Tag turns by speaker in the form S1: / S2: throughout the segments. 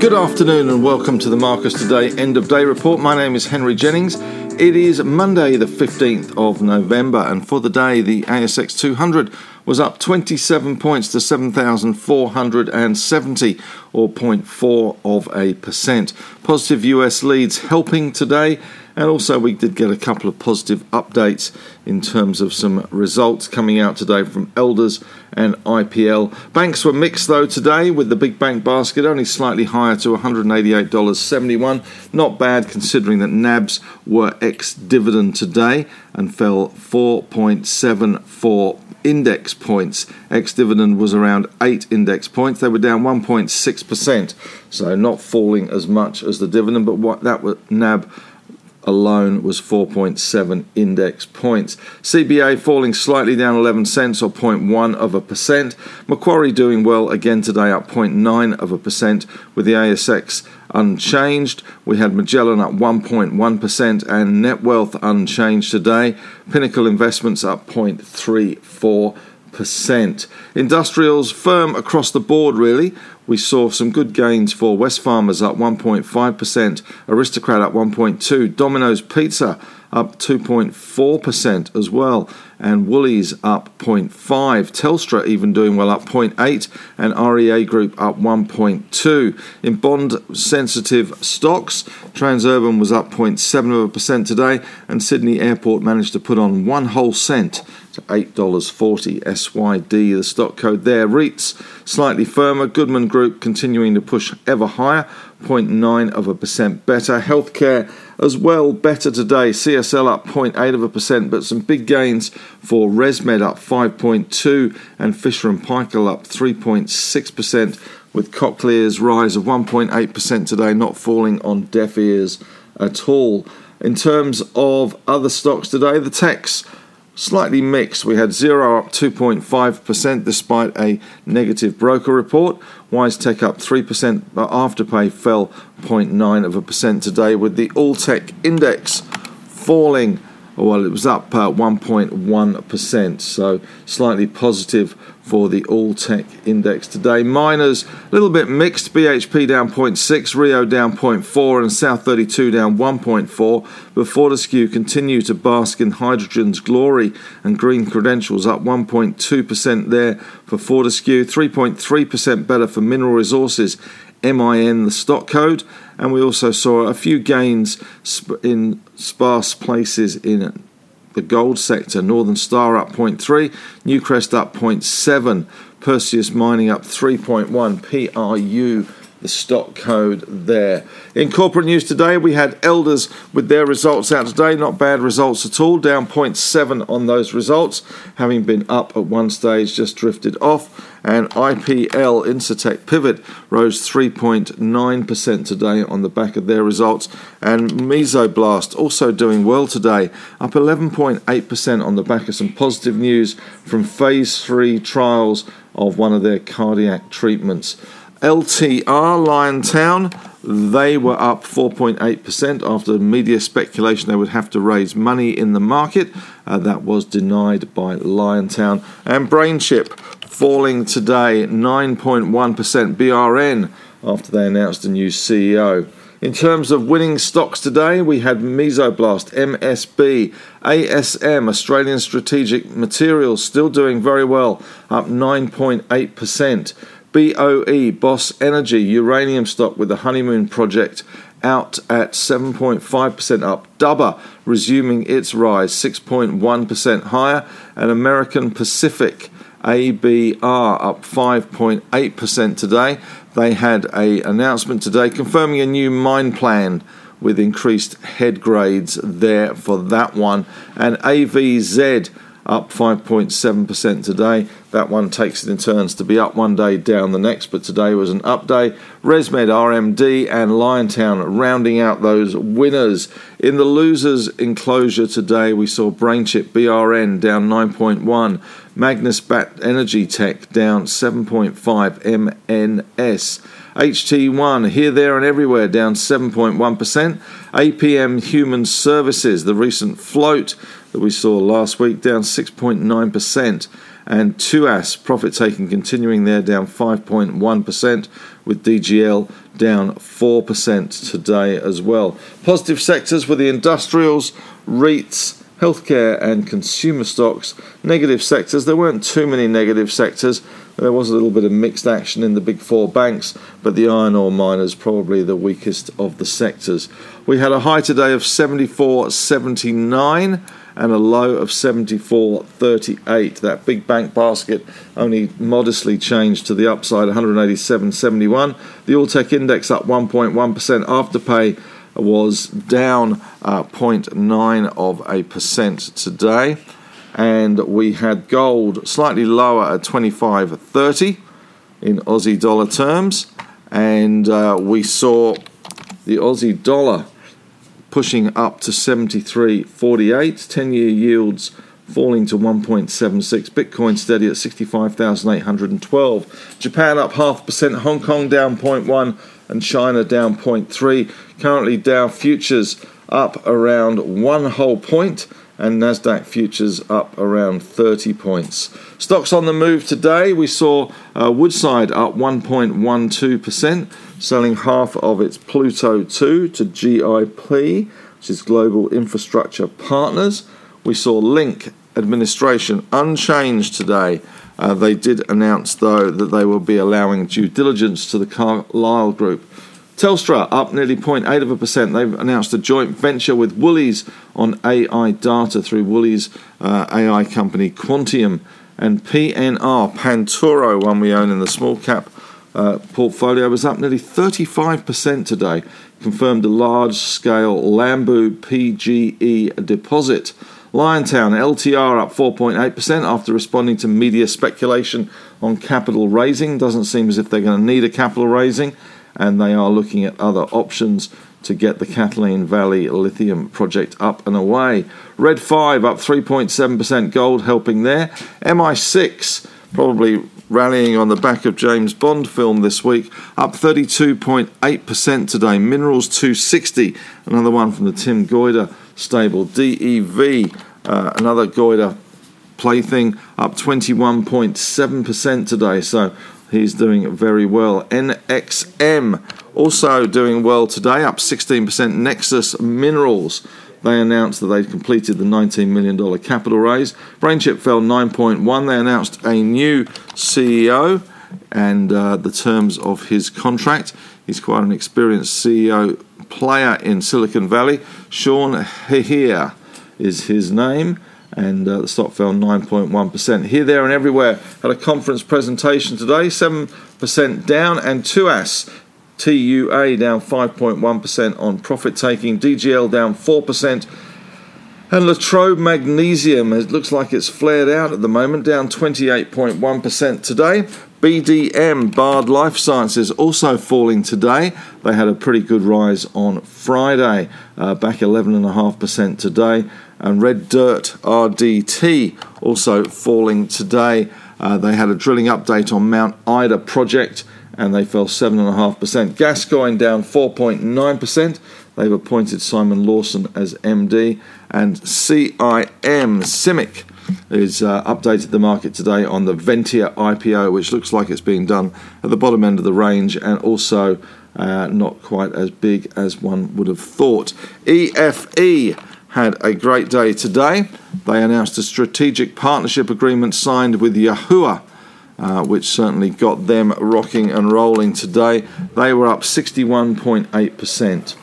S1: Good afternoon and welcome to the Marcus Today End of Day Report. My name is Henry Jennings. It is Monday, the 15th of November, and for the day, the ASX 200 was up 27 points to 7,470 or 0.4 of a percent. Positive US leads helping today and also, we did get a couple of positive updates in terms of some results coming out today from Elders and IPL. Banks were mixed though today, with the big bank basket only slightly higher to $188.71. Not bad considering that NABs were ex dividend today and fell 4.74 index points. Ex dividend was around 8 index points. They were down 1.6%, so not falling as much as the dividend, but what that was NAB alone was 4.7 index points. CBA falling slightly down 11 cents or 0.1 of a percent. Macquarie doing well again today, up 0.9 of a percent, with the ASX unchanged. We had Magellan up 1.1% and Netwealth unchanged today. Pinnacle Investments up 0.34 percent. Industrials firm across the board, really. We saw some good gains for Wesfarmers up 1.5%, Aristocrat up 1.2, Domino's Pizza up 2.4% as well, and Woolies up 0.5. Telstra even doing well up 0.8, and REA Group up 1.2. In bond sensitive stocks, Transurban was up 0.7% today, and Sydney Airport managed to put on one whole cent $8.40 SYD, the stock code there. REITs slightly firmer, Goodman Group continuing to push ever higher, 0.9 of a percent better. Healthcare as well better today. CSL up 0.8 of a percent, but some big gains for ResMed up 5.2 and Fisher and Paykel up 3.6 percent, with Cochlear's rise of 1.8% today, not falling on deaf ears at all. In terms of other stocks today, the techs slightly mixed. We had Xero up 2.5% despite a negative broker report. WiseTech up 3%, but Afterpay fell 0.9 of a percent today, with the All Tech Index falling. Well, it was up uh, 1.1%, so slightly positive for the all tech index today. Miners, a little bit mixed. BHP down 0.6, Rio down 0.4, and South 32 down 1.4. But Fortescue continue to bask in hydrogen's glory, and green credentials up 1.2% there for Fortescue, 3.3% better for mineral resources. MIN, the stock code, and we also saw a few gains in sparse places in the gold sector. Northern Star up 0.3, Newcrest up 0.7, Perseus Mining up 3.1, PRU the stock code there. In corporate news today, we had Elders with their results out today. Not bad results at all, down 0.7 on those results, having been up at one stage, just drifted off. And IPL Incitec Pivot rose 3.9% today on the back of their results. And Mesoblast also doing well today, up 11.8% on the back of some positive news from phase three trials of one of their cardiac treatments. LTR, Liontown, they were up 4.8% after media speculation they would have to raise money in the market. Uh, that was denied by Liontown. And Brainchip falling today 9.1% BRN after they announced a new CEO. In terms of winning stocks today, we had Mesoblast, MSB, ASM, Australian Strategic Materials, still doing very well, up 9.8%. BOE, Boss Energy, uranium stock with the Honeymoon project out at 7.5% up. Dubber resuming its rise, 6.1% higher. And American Pacific, ABR, up 5.8% today. They had a announcement today confirming a new mine plan with increased head grades there for that one. And AVZ up 5.7% today. That one takes it in turns to be up one day, down the next, but today was an up day. ResMed, RMD, and Liontown rounding out those winners. In the losers enclosure today, we saw Brainchip BRN down 9.1, Magnis Bat Energy Tech down 7.5, MNS. HT1 here, there, and everywhere down 7.1%. APM Human Services, the recent float, that we saw last week, down 6.9%. And Tuas profit taking continuing there, down 5.1%, with DGL down 4% today as well. Positive sectors were the industrials, REITs, healthcare, and consumer stocks. Negative sectors, there weren't too many negative sectors. There was a little bit of mixed action in the big four banks, but the iron ore miners probably the weakest of the sectors. We had a high today of 74.79 and a low of 74.38. That big bank basket only modestly changed to the upside 187.71. The Alltech index up 1.1%. Afterpay was down uh, 0.9 of a percent today and we had gold slightly lower at 25.30 in Aussie dollar terms, and uh, we saw the Aussie dollar pushing up to 73.48, 10 year yields falling to 1.76, Bitcoin steady at 65,812, Japan up half percent, Hong Kong down 0.1, and China down 0.3. Currently, Dow futures up around one whole point and Nasdaq futures up around 30 points. Stocks on the move today. We saw uh, Woodside up 1.12%, selling half of its Pluto 2 to GIP, which is Global Infrastructure Partners. We saw Link administration unchanged today. Uh, they did announce, though, that they will be allowing due diligence to the Carlyle Group Telstra up nearly 0.8 of a percent. They've announced a joint venture with Woolies on AI data through Woolies' uh, AI company Quantium. And PNR, Pantoro, one we own in the small cap uh, portfolio, was up nearly 35% today. Confirmed a large scale Lambu PGE deposit. Liontown LTR up 4.8% after responding to media speculation on capital raising. Doesn't seem as if they're going to need a capital raising and they are looking at other options to get the Kathleen Valley lithium project up and away. Red 5 up 3.7%, gold helping there. MI6 probably rallying on the back of James Bond film this week, up 32.8% today. Minerals 260, another one from the Tim Goyder stable. DEV, uh, another Goyder plaything, up 21.7% today. So He's doing very well. NXM also doing well today, up 16%. Nexus Minerals. They announced that they'd completed the $19 million capital raise. BrainChip fell 9.1. They announced a new CEO and uh, the terms of his contract. He's quite an experienced CEO player in Silicon Valley. Sean Hehir is his name and uh, the stock fell 9.1%. Here, there, and everywhere had a conference presentation today, 7% down, and Tuas TUA down 5.1% on profit taking, DGL down 4%. And Latrobe Magnesium, it looks like it's flared out at the moment, down 28.1% today. BDM, Bard Life Sciences, also falling today. They had a pretty good rise on Friday, uh, back 11.5% today and Red Dirt RDT also falling today. Uh, they had a drilling update on Mount Ida project and they fell 7.5%. Gascoyne down 4.9%. They've appointed Simon Lawson as MD. And CIM, CIMIC, is uh, updated the market today on the Ventia IPO, which looks like it's being done at the bottom end of the range and also uh, not quite as big as one would have thought. EFE had a great day today. They announced a strategic partnership agreement signed with Yahoo, uh, which certainly got them rocking and rolling today. They were up 61.8%.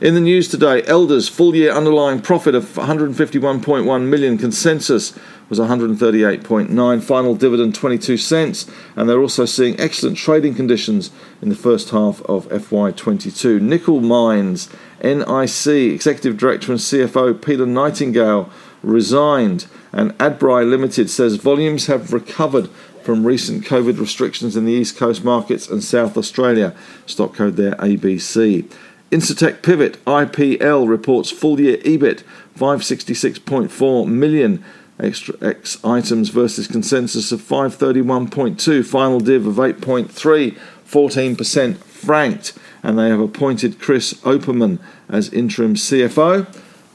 S1: In the news today, Elders full year underlying profit of 151.1 million consensus was 138.9 final dividend 22 cents. And they're also seeing excellent trading conditions in the first half of FY22 nickel mines NIC executive director and CFO Peter Nightingale resigned. And Adbri Limited says volumes have recovered from recent COVID restrictions in the East Coast markets and South Australia. Stock code there ABC Incitec Pivot IPL reports full year EBIT 566.4 million. Extra X items versus consensus of 531.2 final div of 8.3 14% franked. And they have appointed Chris Operman as interim CFO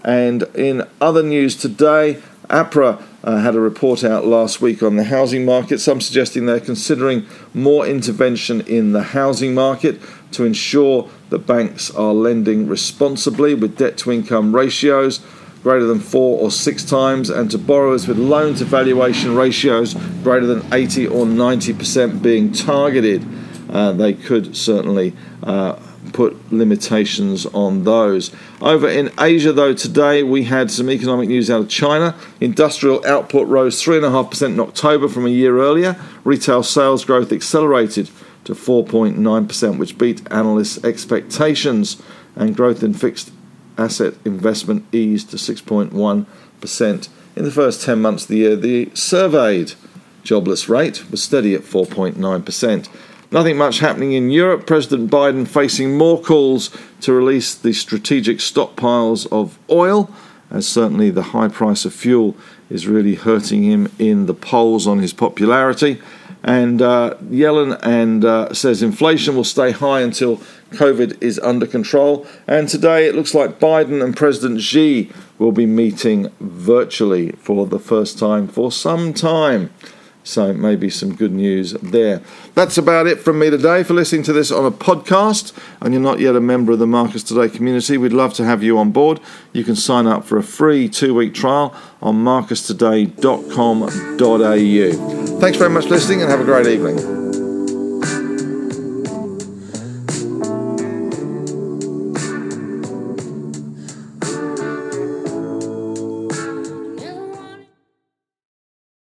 S1: And in other news today, APRA uh, had a report out last week on the housing market, some suggesting they're considering more intervention in the housing market to ensure that banks are lending responsibly with debt to income ratios greater than four or six times, and to borrowers with loan to valuation ratios greater than 80 or 90% being targeted. Uh, they could certainly uh, put limitations on those. Over in Asia, though, today we had some economic news out of China. Industrial output rose 3.5% in October from a year earlier. Retail sales growth accelerated to 4.9%, which beat analysts' expectations, and growth in fixed asset investment eased to 6.1% in the first 10 months of the year. The surveyed jobless rate was steady at 4.9%. Nothing much happening in Europe. President Biden facing more calls to release the strategic stockpiles of oil, as certainly the high price of fuel is really hurting him in the polls on his popularity. And uh, Yellen and uh, says inflation will stay high until COVID is under control. And today it looks like Biden and President Xi will be meeting virtually for the first time for some time. So maybe some good news there. That's about it from me today. For listening to this on a podcast and you're not yet a member of the Marcus Today community, we'd love to have you on board. You can sign up for a free two week trial on marcustoday.com.au. Thanks very much for listening and have a great evening.